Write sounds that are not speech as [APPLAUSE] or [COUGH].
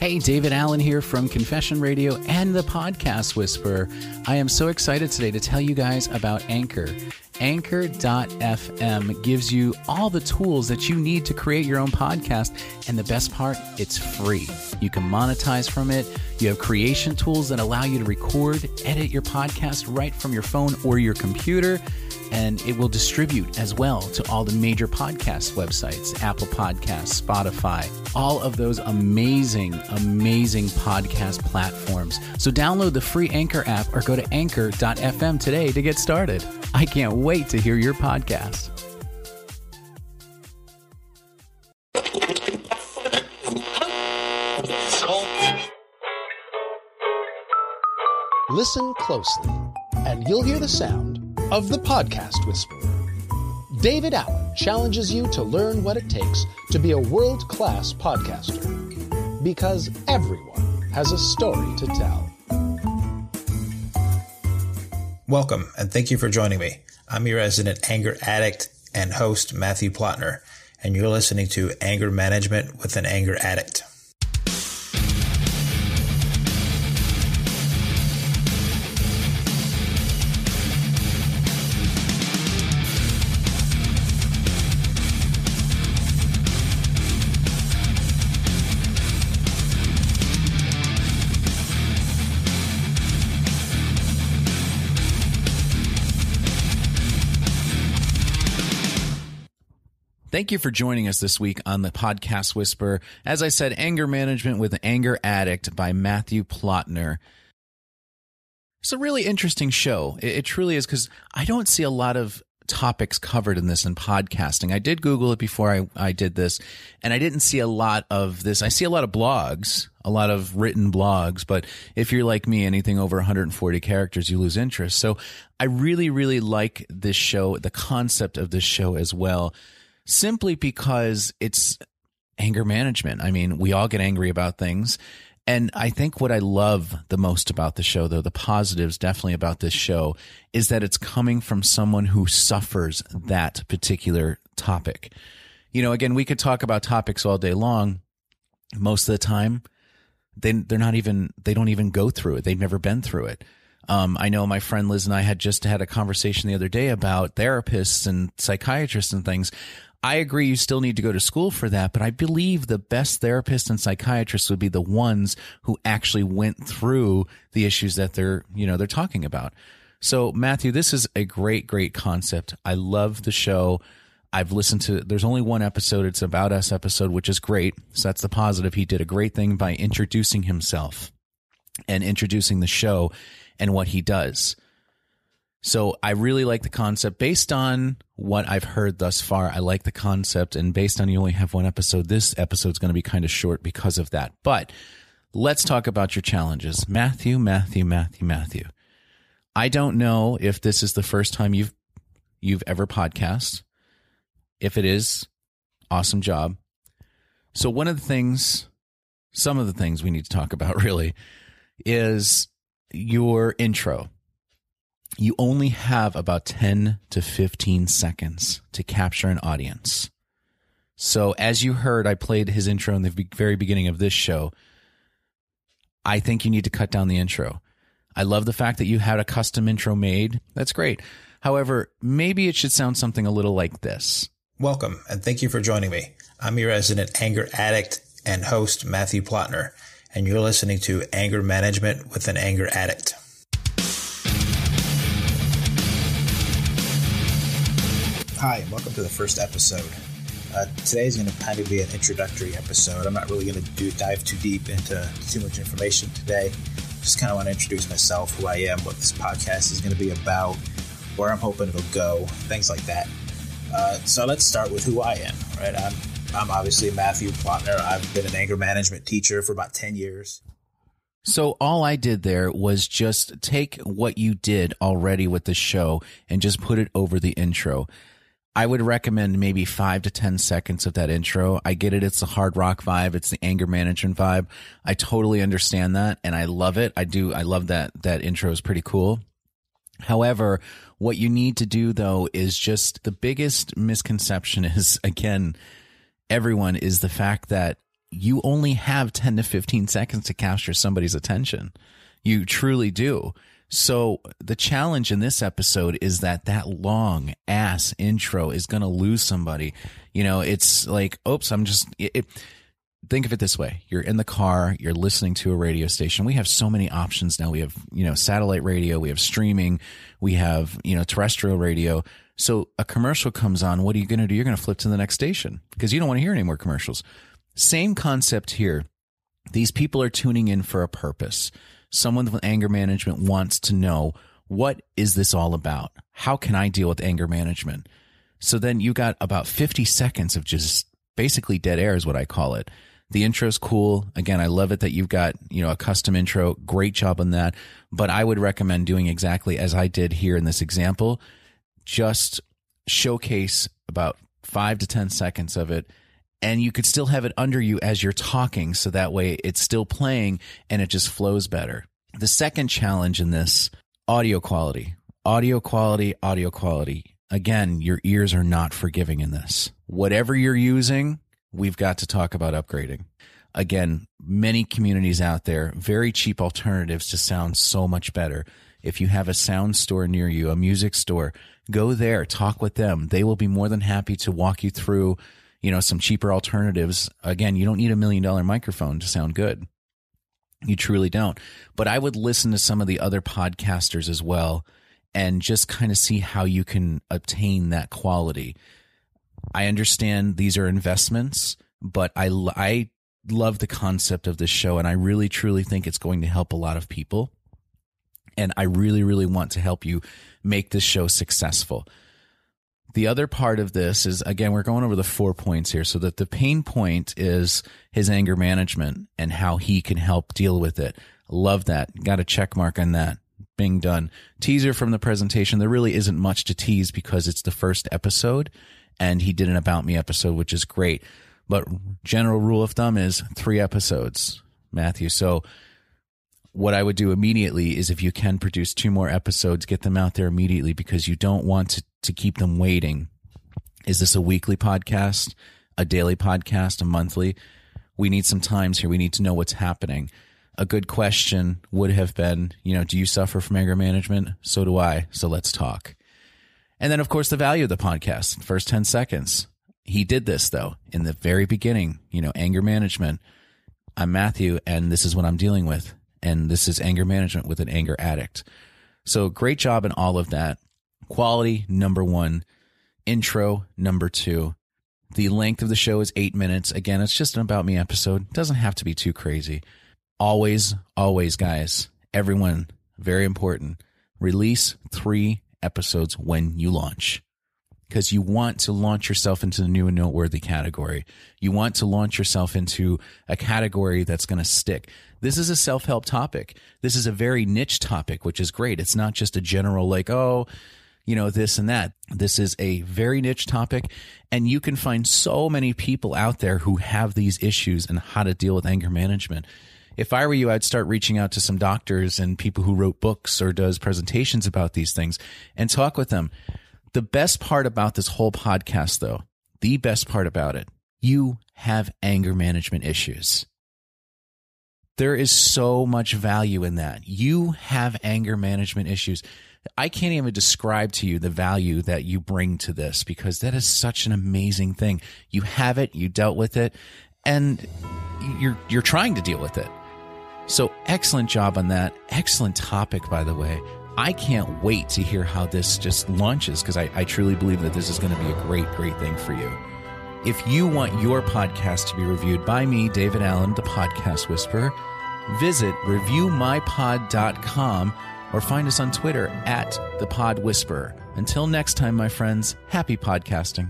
Hey, David Allen here from Confession Radio and the Podcast Whisperer. I am so excited today to tell you guys about Anchor. Anchor.fm gives you all the tools that you need to create your own podcast. And the best part, it's free. You can monetize from it. You have creation tools that allow you to record, edit your podcast right from your phone or your computer and it will distribute as well to all the major podcast websites Apple Podcasts, Spotify, all of those amazing, amazing podcast platforms. So download the free Anchor app or go to anchor.fm today to get started. I can't wait to hear your podcast. Listen closely, and you'll hear the sound of the Podcast Whisperer. David Allen challenges you to learn what it takes to be a world class podcaster. Because everyone has a story to tell. Welcome, and thank you for joining me. I'm your resident anger addict and host, Matthew Plotner, and you're listening to Anger Management with an Anger Addict. Thank you for joining us this week on the Podcast Whisper. As I said, Anger Management with Anger Addict by Matthew Plotner. It's a really interesting show. It, it truly is because I don't see a lot of topics covered in this in podcasting. I did Google it before I, I did this, and I didn't see a lot of this. I see a lot of blogs, a lot of written blogs, but if you're like me, anything over 140 characters, you lose interest. So I really, really like this show, the concept of this show as well simply because it's anger management. I mean, we all get angry about things. And I think what I love the most about the show, though, the positives definitely about this show, is that it's coming from someone who suffers that particular topic. You know, again, we could talk about topics all day long. Most of the time, they, they're not even, they don't even go through it. They've never been through it. Um, I know my friend Liz and I had just had a conversation the other day about therapists and psychiatrists and things. I agree you still need to go to school for that, but I believe the best therapists and psychiatrists would be the ones who actually went through the issues that they're, you know, they're talking about. So Matthew, this is a great, great concept. I love the show. I've listened to, there's only one episode. It's about us episode, which is great. So that's the positive. He did a great thing by introducing himself and introducing the show and what he does. So I really like the concept based on what I've heard thus far. I like the concept and based on you only have one episode, this episode is going to be kind of short because of that. But let's talk about your challenges. Matthew, Matthew, Matthew, Matthew. I don't know if this is the first time you've you've ever podcast. If it is, awesome job. So one of the things some of the things we need to talk about [LAUGHS] really is your intro you only have about 10 to 15 seconds to capture an audience. So, as you heard, I played his intro in the very beginning of this show. I think you need to cut down the intro. I love the fact that you had a custom intro made. That's great. However, maybe it should sound something a little like this. Welcome, and thank you for joining me. I'm your resident anger addict and host, Matthew Plotner, and you're listening to Anger Management with an Anger Addict. Hi, welcome to the first episode. Uh, today is going to kind of be an introductory episode. I'm not really going to do dive too deep into too much information today. Just kind of want to introduce myself, who I am, what this podcast is going to be about, where I'm hoping it'll go, things like that. Uh, so let's start with who I am. Right, I'm I'm obviously Matthew Plotner. I've been an anger management teacher for about ten years. So all I did there was just take what you did already with the show and just put it over the intro. I would recommend maybe five to 10 seconds of that intro. I get it. It's the hard rock vibe. It's the anger management vibe. I totally understand that and I love it. I do. I love that. That intro is pretty cool. However, what you need to do though is just the biggest misconception [LAUGHS] is again, everyone is the fact that you only have 10 to 15 seconds to capture somebody's attention. You truly do. So the challenge in this episode is that that long ass intro is going to lose somebody. You know, it's like, oops, I'm just, it, it, think of it this way. You're in the car, you're listening to a radio station. We have so many options now. We have, you know, satellite radio, we have streaming, we have, you know, terrestrial radio. So a commercial comes on. What are you going to do? You're going to flip to the next station because you don't want to hear any more commercials. Same concept here. These people are tuning in for a purpose. Someone with anger management wants to know what is this all about? How can I deal with anger management? So then you got about 50 seconds of just basically dead air is what I call it. The intro's cool. Again, I love it that you've got, you know, a custom intro. Great job on that. But I would recommend doing exactly as I did here in this example. Just showcase about five to 10 seconds of it and you could still have it under you as you're talking so that way it's still playing and it just flows better. The second challenge in this audio quality, audio quality, audio quality. Again, your ears are not forgiving in this. Whatever you're using, we've got to talk about upgrading. Again, many communities out there, very cheap alternatives to sound so much better. If you have a sound store near you, a music store, go there, talk with them. They will be more than happy to walk you through you know, some cheaper alternatives. Again, you don't need a million dollar microphone to sound good. You truly don't. But I would listen to some of the other podcasters as well and just kind of see how you can obtain that quality. I understand these are investments, but I, I love the concept of this show and I really truly think it's going to help a lot of people. And I really, really want to help you make this show successful. The other part of this is again, we're going over the four points here. So that the pain point is his anger management and how he can help deal with it. Love that. Got a check mark on that. Being done. Teaser from the presentation. There really isn't much to tease because it's the first episode and he did an about me episode, which is great. But general rule of thumb is three episodes, Matthew. So what I would do immediately is if you can produce two more episodes, get them out there immediately because you don't want to, to keep them waiting. Is this a weekly podcast, a daily podcast, a monthly? We need some times here. We need to know what's happening. A good question would have been, you know, do you suffer from anger management? So do I. So let's talk. And then, of course, the value of the podcast, first 10 seconds. He did this though in the very beginning, you know, anger management. I'm Matthew and this is what I'm dealing with and this is anger management with an anger addict. So great job in all of that. Quality, number one. Intro, number two. The length of the show is eight minutes. Again, it's just an about me episode. It doesn't have to be too crazy. Always, always, guys, everyone, very important. Release three episodes when you launch because you want to launch yourself into the new and noteworthy category. You want to launch yourself into a category that's going to stick. This is a self help topic. This is a very niche topic, which is great. It's not just a general, like, oh, you know, this and that. This is a very niche topic, and you can find so many people out there who have these issues and how to deal with anger management. If I were you, I'd start reaching out to some doctors and people who wrote books or does presentations about these things and talk with them the best part about this whole podcast, though, the best part about it, you have anger management issues. There is so much value in that. You have anger management issues. I can't even describe to you the value that you bring to this because that is such an amazing thing. You have it, you dealt with it, and you're you're trying to deal with it. So excellent job on that. Excellent topic, by the way. I can't wait to hear how this just launches because I, I truly believe that this is going to be a great, great thing for you. If you want your podcast to be reviewed by me, David Allen, the podcast whisperer, visit reviewmypod.com or find us on Twitter at the pod whisperer. Until next time, my friends, happy podcasting.